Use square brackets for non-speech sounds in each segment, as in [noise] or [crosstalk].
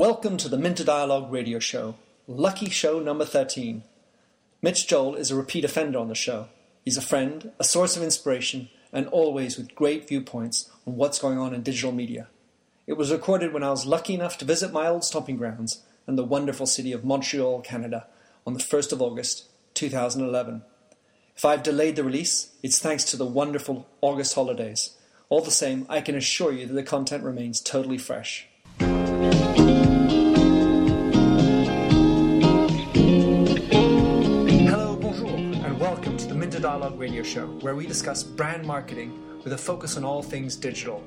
Welcome to the Minter Dialogue radio show, lucky show number 13. Mitch Joel is a repeat offender on the show. He's a friend, a source of inspiration, and always with great viewpoints on what's going on in digital media. It was recorded when I was lucky enough to visit my old stomping grounds and the wonderful city of Montreal, Canada, on the 1st of August 2011. If I've delayed the release, it's thanks to the wonderful August holidays. All the same, I can assure you that the content remains totally fresh. Dialogue radio show, where we discuss brand marketing with a focus on all things digital.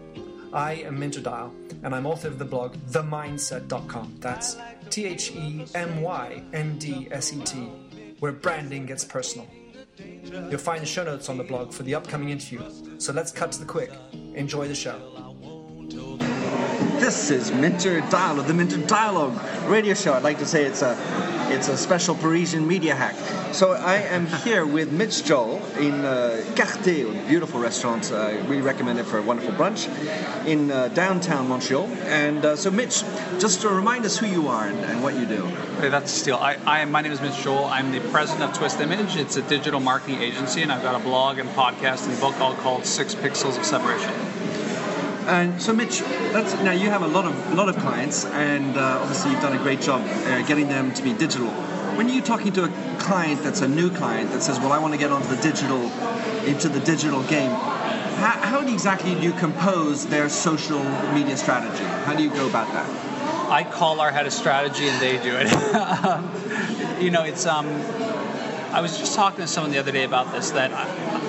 I am Minter Dial, and I'm author of the blog TheMyndset.com. That's T H E M Y N D S E T, where branding gets personal. You'll find the show notes on the blog for the upcoming interview. So let's cut to the quick. Enjoy the show. This is Minter Dial of the Minter Dialogue radio show. I'd like to say it's a it's a special Parisian media hack. So I am here with Mitch Joel in uh, Carté, a beautiful restaurant. I really recommend it for a wonderful brunch in uh, downtown Montreal. And uh, so, Mitch, just to remind us who you are and, and what you do. Hey, that's a steal. I, I, my name is Mitch Joel. I'm the president of Twist Image. It's a digital marketing agency, and I've got a blog and podcast and book all called Six Pixels of Separation. And so, Mitch, that's, now you have a lot of a lot of clients, and uh, obviously you've done a great job uh, getting them to be digital. When you're talking to a client that's a new client that says, "Well, I want to get onto the digital, into the digital game," how, how exactly do you compose their social media strategy? How do you go about that? I call our head of strategy, and they do it. [laughs] um, you know, it's um, I was just talking to someone the other day about this that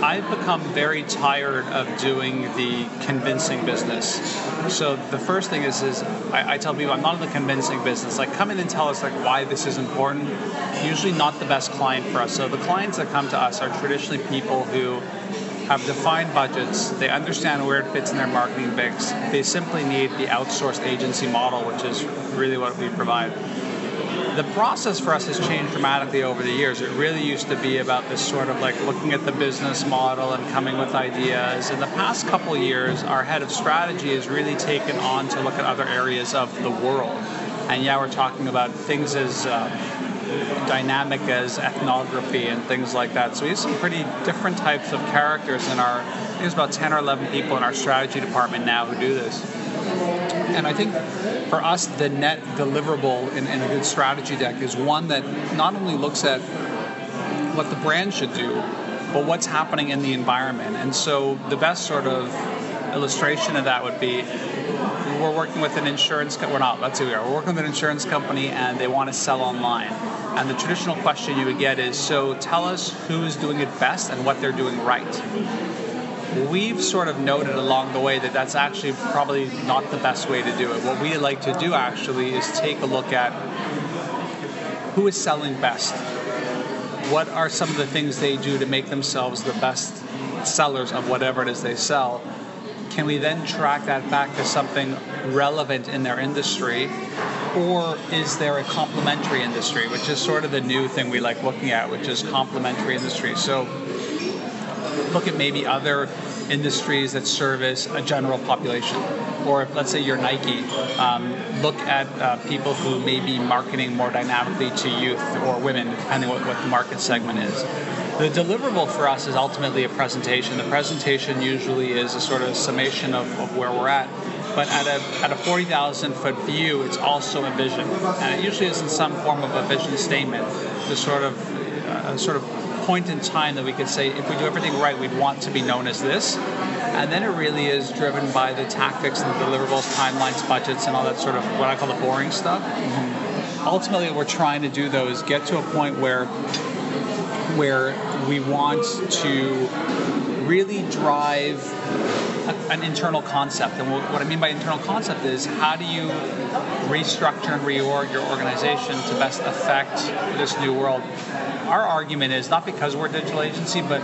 I, have become very tired of doing the convincing business. So the first thing is, is I, I, tell people I'm not in the convincing business. Like, come in and tell us like why this is important. Usually not the best client for us. So the clients that come to us are traditionally people who have defined budgets. They understand where it fits in their marketing mix. They simply need the outsourced agency model, which is really what we provide the process for us has changed dramatically over the years. It really used to be about this sort of like looking at the business model and coming with ideas. In the past couple years, our head of strategy has really taken on to look at other areas of the world. And yeah, we're talking about things as uh, dynamic as ethnography and things like that. So we have some pretty different types of characters in our, I think there's about 10 or 11 people in our strategy department now who do this. And I think for us, the net deliverable in, in a good strategy deck is one that not only looks at what the brand should do, but what's happening in the environment. And so the best sort of illustration of that would be we're working with an insurance company. We're not, let's see, we are. We're working with an insurance company and they want to sell online. And the traditional question you would get is so tell us who's doing it best and what they're doing right we've sort of noted along the way that that's actually probably not the best way to do it. What we like to do actually is take a look at who is selling best. What are some of the things they do to make themselves the best sellers of whatever it is they sell? Can we then track that back to something relevant in their industry? Or is there a complementary industry, which is sort of the new thing we like looking at, which is complementary industry? So look at maybe other industries that service a general population. Or if, let's say, you're Nike, um, look at uh, people who may be marketing more dynamically to youth or women, depending on what, what the market segment is. The deliverable for us is ultimately a presentation. The presentation usually is a sort of summation of, of where we're at but at a, at a 40,000 foot view, it's also a vision. And it usually is in some form of a vision statement to sort of, uh, sort of point in time that we could say if we do everything right, we'd want to be known as this. And then it really is driven by the tactics and the deliverables, timelines, budgets, and all that sort of what I call the boring stuff. Mm-hmm. Ultimately, what we're trying to do though is get to a point where where we want to really drive an internal concept. And what I mean by internal concept is how do you restructure and reorg your organization to best affect this new world? Our argument is not because we're a digital agency, but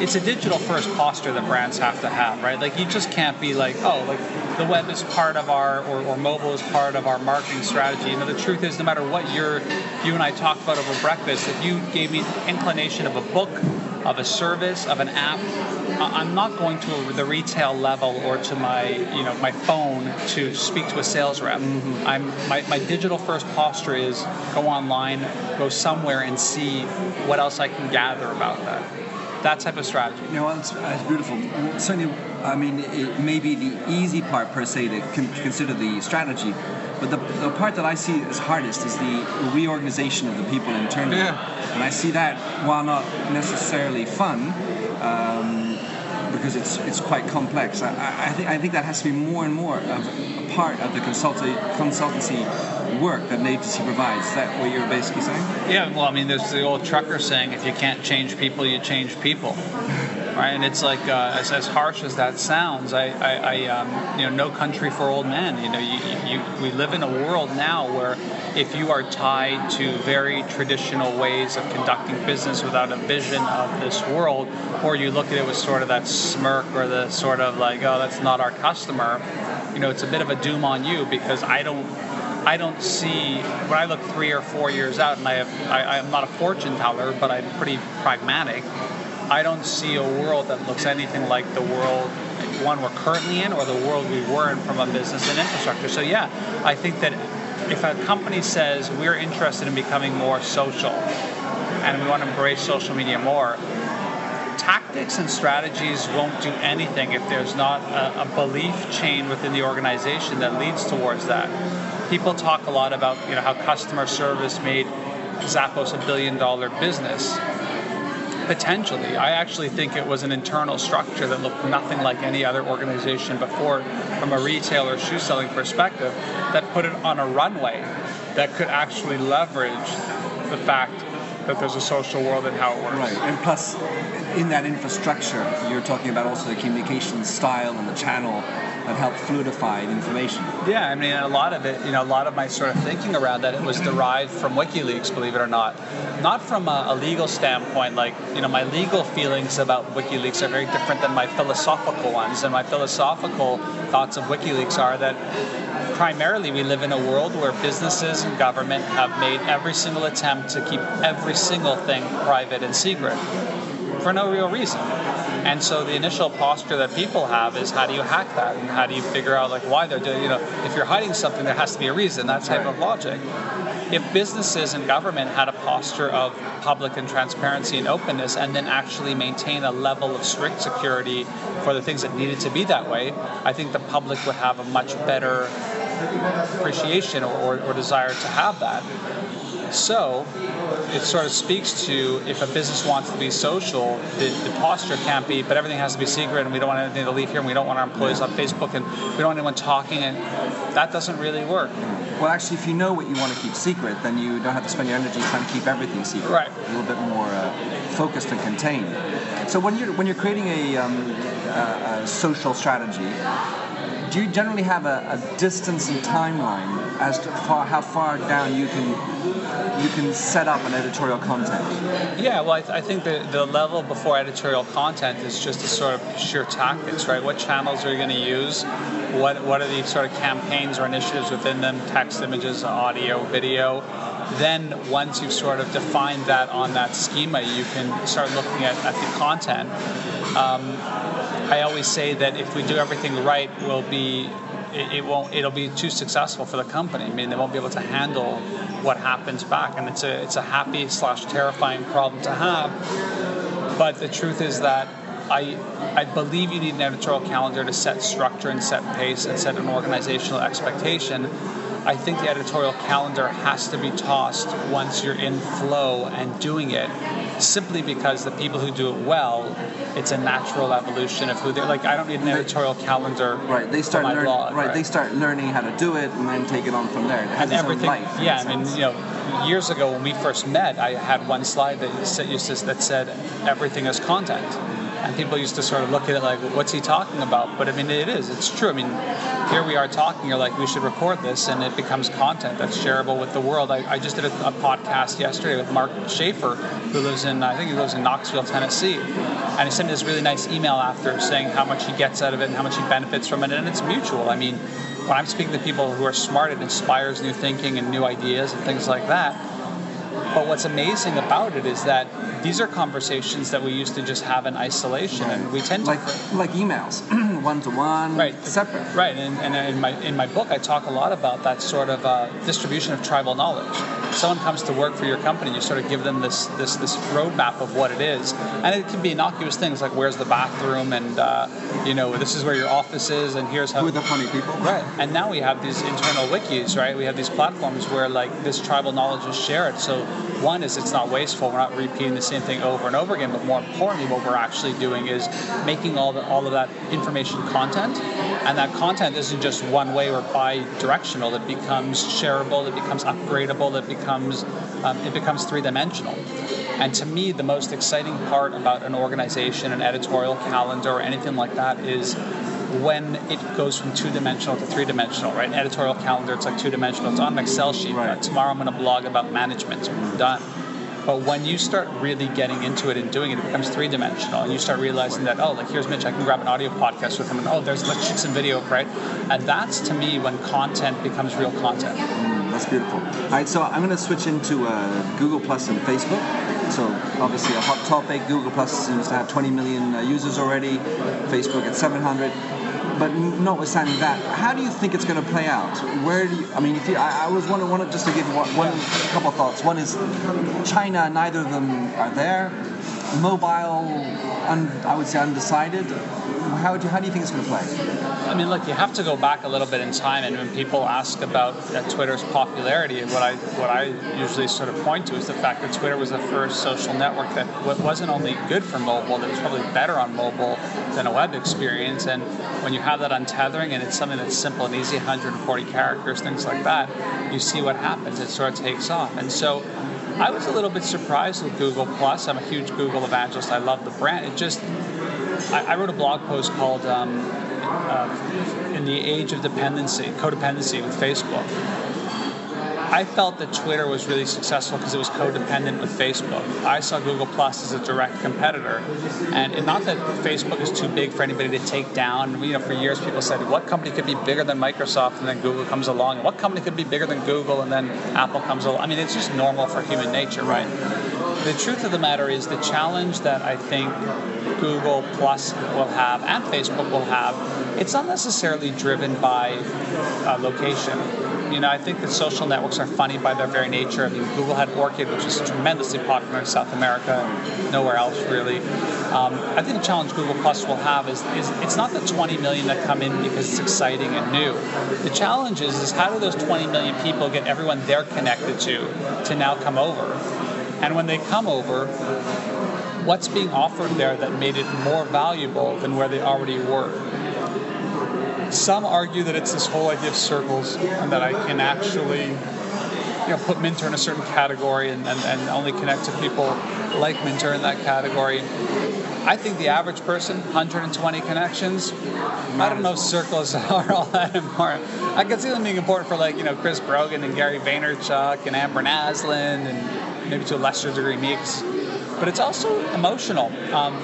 it's a digital first posture that brands have to have, right? Like you just can't be like, oh, like the web is part of our or, or mobile is part of our marketing strategy. You know, the truth is no matter what you're you and I talked about over breakfast, if you gave me inclination of a book of a service, of an app, I'm not going to the retail level or to my you know my phone to speak to a sales rep. Mm-hmm. I'm my, my digital first posture is go online, go somewhere and see what else I can gather about that that type of strategy. You know, it's, it's beautiful. Certainly, I mean, it may be the easy part per se to con- consider the strategy, but the, the part that I see as hardest is the reorganization of the people internally. Yeah. And I see that, while not necessarily fun, um, because it's it's quite complex. I, I, think I think that has to be more and more of a part of the consultancy work that an agency provides. Is that what you're basically saying? Yeah, well, I mean, there's the old trucker saying, if you can't change people, you change people. Right, and it's like uh, as, as harsh as that sounds. I, I, I um, you know, no country for old men. You know, you, you, we live in a world now where if you are tied to very traditional ways of conducting business without a vision of this world, or you look at it with sort of that smirk or the sort of like, oh, that's not our customer. You know, it's a bit of a doom on you because I don't I don't see when I look three or four years out, and I have I, I'm not a fortune teller, but I'm pretty pragmatic. I don't see a world that looks anything like the world one we're currently in or the world we were in from a business and infrastructure. So yeah, I think that if a company says we're interested in becoming more social and we want to embrace social media more, tactics and strategies won't do anything if there's not a, a belief chain within the organization that leads towards that people talk a lot about you know how customer service made Zappos a billion dollar business. Potentially, I actually think it was an internal structure that looked nothing like any other organization before, from a retail or shoe selling perspective, that put it on a runway that could actually leverage the fact that there's a social world and how it works. Right, and plus, in that infrastructure, you're talking about also the communication style and the channel that helped fluidify the information. Yeah, I mean, a lot of it, you know, a lot of my sort of thinking around that, it was derived from WikiLeaks, believe it or not. Not from a, a legal standpoint, like, you know, my legal feelings about WikiLeaks are very different than my philosophical ones. And my philosophical thoughts of WikiLeaks are that primarily we live in a world where businesses and government have made every single attempt to keep every single thing private and secret for no real reason. And so the initial posture that people have is how do you hack that and how do you figure out like why they're doing you know if you're hiding something there has to be a reason that type of logic. If businesses and government had a posture of public and transparency and openness and then actually maintain a level of strict security for the things that needed to be that way, I think the public would have a much better appreciation or, or, or desire to have that. So it sort of speaks to if a business wants to be social, the, the, posture can't be, but everything has to be secret, and we don't want anything to leave here, and we don't want our employees on Facebook, and we don't want anyone talking, and that doesn't really work. Well, actually, if you know what you want to keep secret, then you don't have to spend your energy trying to keep everything secret. Right. A little bit more uh, focused and contained. So when you're when you're creating a, um, a, a social strategy, do you generally have a, a distance and timeline as to far, how far down you can you can set up an editorial content? Yeah, well, I, th- I think the, the level before editorial content is just a sort of sheer tactics, right? What channels are you going to use? What what are the sort of campaigns or initiatives within them? Text, images, audio, video. Then once you've sort of defined that on that schema, you can start looking at, at the content. Um, I always say that if we do everything right, we'll be it, won't it'll be too successful for the company. I mean, they won't be able to handle what happens back, and it's a it's a happy slash terrifying problem to have. But the truth is that I I believe you need an editorial calendar to set structure and set pace and set an organizational expectation I think the editorial calendar has to be tossed once you're in flow and doing it, simply because the people who do it well, it's a natural evolution of who they're like. I don't need an editorial calendar. Right. They start learning. Right, right, They start learning how to do it and then take it on from there. It and everything. yeah. I mean, you know, years ago when we first met, I had one slide that said, that said everything is content and people used to sort of look at it like, what's he talking about? But I mean, it is. It's true. I mean, here we are talking. You're like, we should record this, and it becomes content that's shareable with the world. I, I just did a, a, podcast yesterday with Mark Schaefer, who lives in, I think he lives in Knoxville, Tennessee, and he sent me this really nice email after saying how much he gets out of it and how much he benefits from it, and it's mutual. I mean, when I'm speaking to people who are smart, it inspires new thinking and new ideas and things like that but what's amazing about it is that these are conversations that we used to just have in isolation, and we tend to like like emails, one to one, right separate. Right, and, and in my in my book, I talk a lot about that sort of uh, distribution of tribal knowledge. Someone comes to work for your company, you sort of give them this this this roadmap of what it is, and it can be innocuous things like where's the bathroom, and uh, you know this is where your office is, and here's how. Who are the funny people? Right, and now we have these internal wikis, right? We have these platforms where like this tribal knowledge is shared. So one is it's not wasteful. We're not repeating the same thing over and over again. But more importantly, what we're actually doing is making all the all of that information content, and that content isn't just one way or bi-directional. It becomes shareable. It becomes upgradable. It becomes um, it becomes three-dimensional. And to me, the most exciting part about an organization, an editorial calendar, or anything like that is when it goes from two dimensional to three dimensional, right? An editorial calendar, it's like two dimensional. It's on an Excel sheet. Right. Tomorrow I'm going to blog about management. Done. But when you start really getting into it and doing it, it becomes three dimensional. And you start realizing that, oh, like here's Mitch, I can grab an audio podcast with him. And oh, there's, let's shoot some video, right? And that's to me when content becomes real content. That's beautiful. All right, so I'm going to switch into uh, Google Plus and Facebook. So obviously a hot topic. Google Plus seems to have 20 million uh, users already. Facebook at 700. But notwithstanding that, how do you think it's going to play out? Where do you? I mean, you, I, I was wondering, one, just to give one, one couple thoughts. One is China. Neither of them are there. Mobile, un, I would say undecided. How do how do you think it's going to play? I mean, look, you have to go back a little bit in time, and when people ask about uh, Twitter's popularity, what I what I usually sort of point to is the fact that Twitter was the first social network that wasn't only good for mobile, that was probably better on mobile than a web experience. And when you have that untethering, and it's something that's simple and easy, 140 characters, things like that, you see what happens. It sort of takes off, and so. I was a little bit surprised with Google Plus. I'm a huge Google evangelist. I love the brand. It just I, I wrote a blog post called um, uh, "In the Age of Dependency, Codependency with Facebook." I felt that Twitter was really successful because it was codependent with Facebook. I saw Google Plus as a direct competitor, and it, not that Facebook is too big for anybody to take down. You know, for years people said, "What company could be bigger than Microsoft?" and then Google comes along. What company could be bigger than Google? and then Apple comes along. I mean, it's just normal for human nature, right? The truth of the matter is the challenge that I think Google Plus will have and Facebook will have, it's not necessarily driven by uh, location. You know, I think that social networks are funny by their very nature. I mean, Google had Orkut, which is tremendously popular in South America, and nowhere else really. Um, I think the challenge Google Plus will have is, is it's not the 20 million that come in because it's exciting and new. The challenge is, is how do those 20 million people get everyone they're connected to to now come over? And when they come over, what's being offered there that made it more valuable than where they already were? Some argue that it's this whole idea of circles and that I can actually you know, put Minter in a certain category and, and, and only connect to people like Minter in that category. I think the average person, 120 connections. I don't know if circles [laughs] are all that important. I can see them being important for like, you know, Chris Brogan and Gary Vaynerchuk and Amber Naslund and maybe to a lesser degree me. But it's also emotional. Um,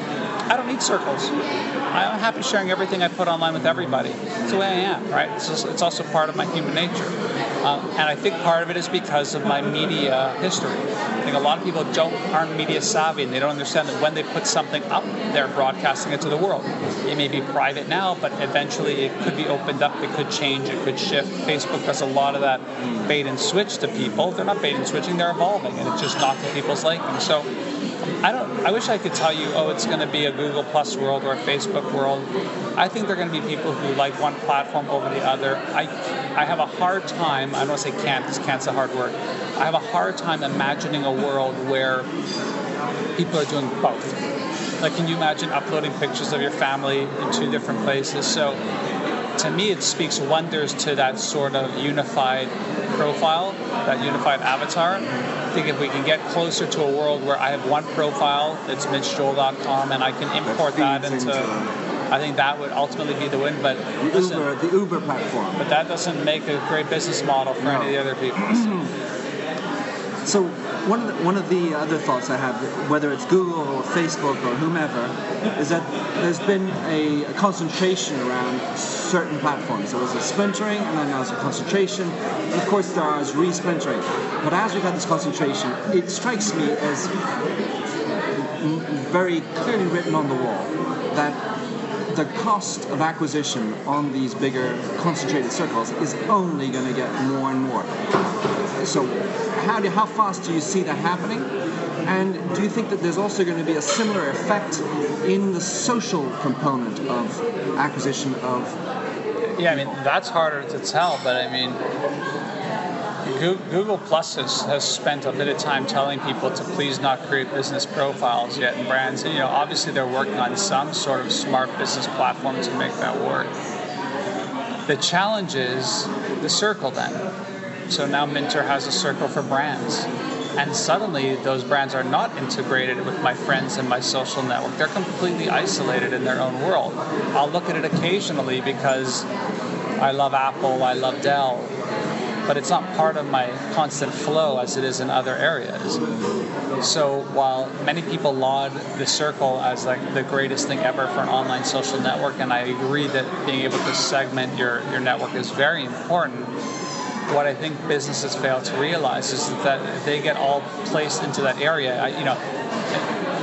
I don't need circles. I'm happy sharing everything I put online with everybody. It's the way I am, right? It's, just, it's also part of my human nature. Um, and I think part of it is because of my media history. I think a lot of people don't aren't media savvy and they don't understand that when they put something up, they're broadcasting it to the world. It may be private now, but eventually it could be opened up, it could change, it could shift. Facebook does a lot of that bait and switch to people. They're not bait and switching, they're evolving, and it's just not to people's liking. So I don't. I wish I could tell you, oh, it's going to be a Google Plus world or a Facebook world. I think there are going to be people who like one platform over the other. I, I have a hard time. I don't want to say can't because can't's a hard word. I have a hard time imagining a world where people are doing both. Like, can you imagine uploading pictures of your family in two different places? So, to me, it speaks wonders to that sort of unified profile, that unified avatar. I think if we can get closer to a world where I have one profile, it's mitchjoel.com, and I can import that, into, into- I think that would ultimately be the win. But The listen, Uber, the Uber platform. but that doesn't make a great business model for any of the other people. [clears throat] So one of the, one of the other thoughts I have, whether it's Google or Facebook or whomever, is that there's been a, a concentration around certain platforms. There was a splintering, and then there was a concentration. And of course, there is re-splintering. But as we've had this concentration, it strikes me as very clearly written on the wall that the cost of acquisition on these bigger concentrated circles is only going to get more and more. So, how, do, how fast do you see that happening? And do you think that there's also going to be a similar effect in the social component of acquisition of? Yeah, I mean that's harder to tell, but I mean Google Plus has, has spent a bit of time telling people to please not create business profiles yet in brands. And, you know, obviously they're working on some sort of smart business platform to make that work. The challenge is the circle then. So now Minter has a circle for brands. And suddenly those brands are not integrated with my friends and my social network. They're completely isolated in their own world. I'll look at it occasionally because I love Apple, I love Dell, but it's not part of my constant flow as it is in other areas. So while many people laud the circle as like the greatest thing ever for an online social network, and I agree that being able to segment your, your network is very important, what I think businesses fail to realize is that they get all placed into that area. You know,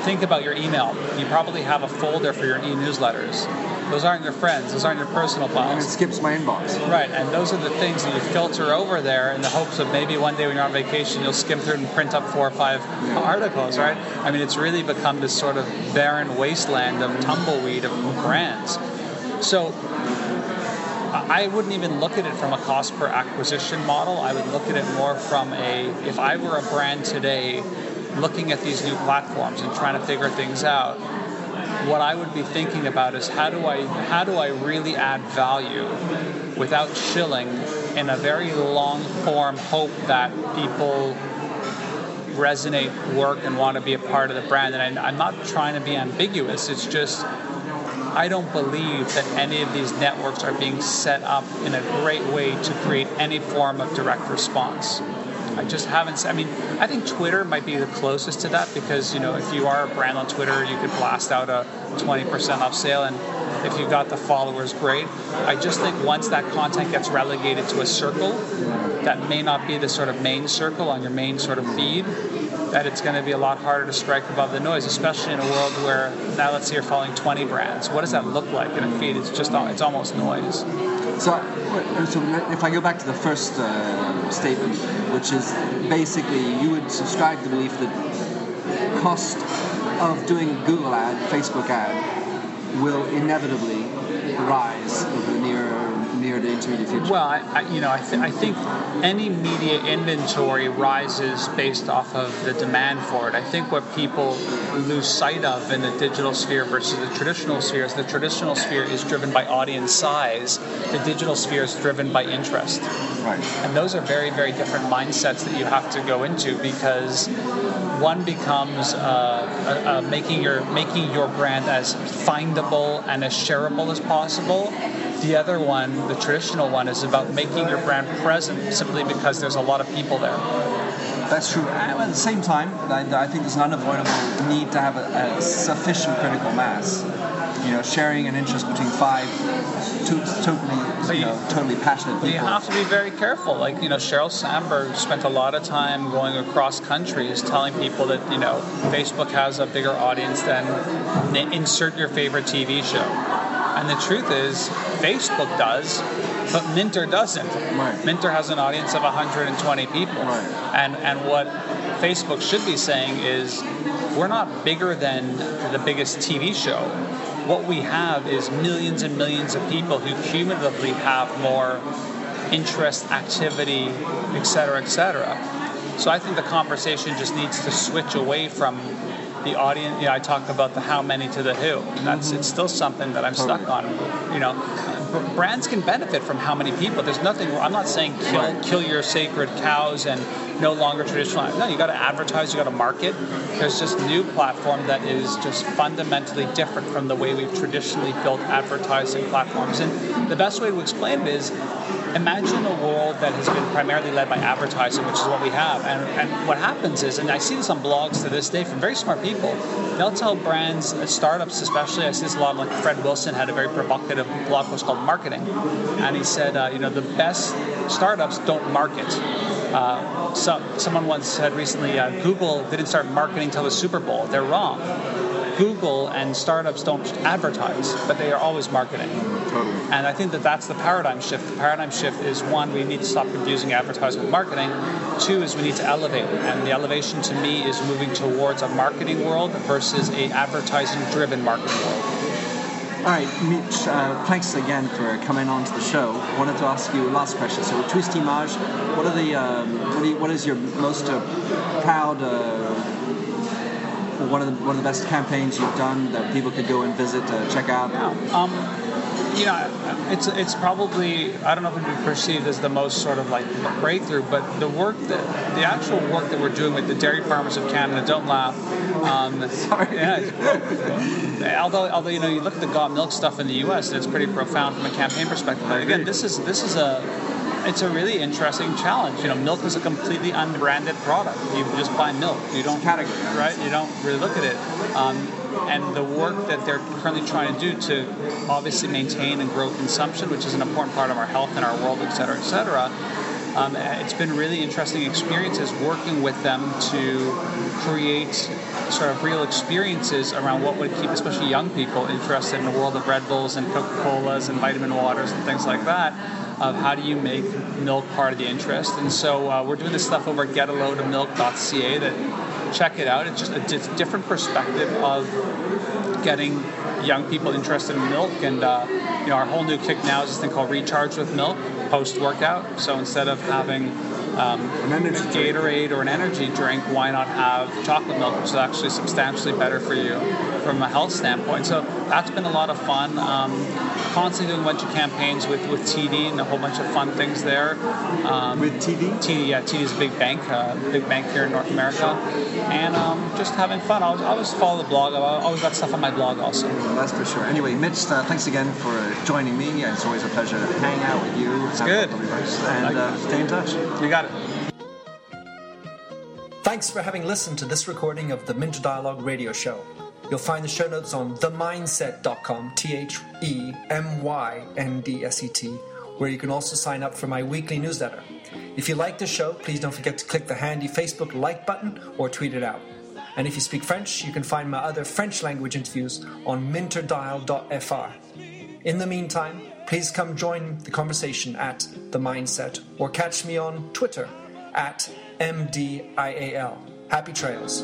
think about your email. You probably have a folder for your e-newsletters those aren't your friends. Those aren't your personal files. And it skips my inbox. Right, and those are the things that you filter over there in the hopes of maybe one day when you're on vacation, you'll skim through and print up four or five articles, right? I mean, it's really become this sort of barren wasteland of tumbleweed of brands. So I wouldn't even look at it from a cost per acquisition model. I would look at it more from a if I were a brand today looking at these new platforms and trying to figure things out, what I would be thinking about is how do I how do I really add value without shilling in a very long form hope that people resonate, work, and want to be a part of the brand. And I, I'm not trying to be ambiguous. It's just I don't believe that any of these networks are being set up in a great way to create any form of direct response. I just haven't. I mean, I think Twitter might be the closest to that because you know if you are a brand on Twitter, you could blast out a 20% off sale, and if you've got the followers, great. I just think once that content gets relegated to a circle, that may not be the sort of main circle on your main sort of feed. That it's going to be a lot harder to strike above the noise, especially in a world where now let's say you're following 20 brands. What does that look like in a feed? It's just it's almost noise. So, so if I go back to the first uh, statement, which is basically you would subscribe to the belief that cost of doing Google ad, Facebook ad, will inevitably rise over the near near the intermediate future? Well, I, I, you know, I, th- I think any media inventory rises based off of the demand for it. I think what people lose sight of in the digital sphere versus the traditional sphere is the traditional sphere is driven by audience size. The digital sphere is driven by interest. Right. And those are very, very different mindsets that you have to go into because one becomes uh, uh, uh, making your making your brand as findable and as shareable as possible. The other one, the traditional one, is about making your brand present simply because there's a lot of people there. That's true. And at the same time, I, I think there's an unavoidable need to have a, a sufficient critical mass you know, sharing an interest between five totally, so you, you, know, totally passionate people. You have to be very careful. Like, you know, Sheryl Sandberg spent a lot of time going across countries telling people that, you know, Facebook has a bigger audience than insert your favorite TV show. And the truth is, Facebook does, but Minter doesn't. Right. Minter has an audience of 120 people. Right. And and what Facebook should be saying is, we're not bigger than the biggest TV show what we have is millions and millions of people who cumulatively have more interest, activity, et cetera, et cetera. So I think the conversation just needs to switch away from the audience. You know, I talk about the how many to the who. That's mm-hmm. it's still something that I'm stuck on. You know, brands can benefit from how many people. There's nothing. I'm not saying kill kill your sacred cows and no longer traditional. No, you got to advertise. You got to market. There's just new platform that is just fundamentally different from the way we've traditionally built advertising platforms. And the best way to explain it is imagine a world that has been primarily led by advertising, which is what we have. And, and what happens is, and I see this on blogs to this day from very smart people, they'll tell brands, uh, startups especially, I see this a lot, like Fred Wilson had a very provocative blog post called Marketing. And he said, uh, you know, the best startups don't market. Uh, so, someone once said recently, uh, Google didn't start marketing until the Super Bowl. They're wrong. Google and startups don't advertise, but they are always marketing. Totally. And I think that that's the paradigm shift. The paradigm shift is one, we need to stop confusing advertising with marketing. Two is we need to elevate. And the elevation to me is moving towards a marketing world versus a advertising-driven marketing world. All right, Mitch, uh, thanks again for coming on to the show. I wanted to ask you a last question. So, Twist Image, what are the um, what, you, what is your most uh, proud uh, one of the one of the best campaigns you've done that people could go and visit, uh, check out? Yeah. Um, you know, it's it's probably I don't know if it would be perceived as the most sort of like breakthrough, but the work that the actual work that we're doing with the dairy farmers of Canada, don't laugh. Um, [laughs] Sorry. Yeah, although although you know you look at the Got Milk stuff in the U.S. and it's pretty profound from a campaign perspective. But again, this is this is a it's a really interesting challenge. You know, milk is a completely unbranded product. You just buy milk. You don't category, right? You don't really look at it. Um, and the work that they're currently trying to do to obviously maintain and grow consumption, which is an important part of our health and our world, et cetera, et cetera. Um, it's been really interesting experiences working with them to create sort of real experiences around what would keep especially young people interested in the world of Red Bulls and Coca-Colas and vitamin waters and things like that of how do you make milk part of the interest. And so uh, we're doing this stuff over at getaloadofmilk.ca that check it out. It's just a different perspective of getting young people interested in milk. And uh, you know, our whole new kick now is this thing called Recharge with Milk post workout. So instead of having um, an energy Gatorade or an energy drink, why not have chocolate milk, which is actually substantially better for you from a health standpoint. So that's been a lot of fun. Um, constantly doing a bunch of campaigns with, with TD and a whole bunch of fun things there. Um, with TD? TD, yeah, TD is a big bank, uh, big bank here in North America, and um, just having fun. I always, always follow the blog. I've always got stuff on my blog also. That's for sure. Anyway, Mitch, uh, thanks again for joining me. It's always a pleasure to hang out with you. It's good. And uh, stay in touch. You got it. Thanks for having listened to this recording of the Minter Dialogue radio show. You'll find the show notes on TheMyndset.com, T H E M Y N D S E T, where you can also sign up for my weekly newsletter. If you like the show, please don't forget to click the handy Facebook like button or tweet it out. And if you speak French, you can find my other French language interviews on minterdial.fr. In the meantime, please come join the conversation at The Myndset or catch me on Twitter at MDIAL. Happy trails.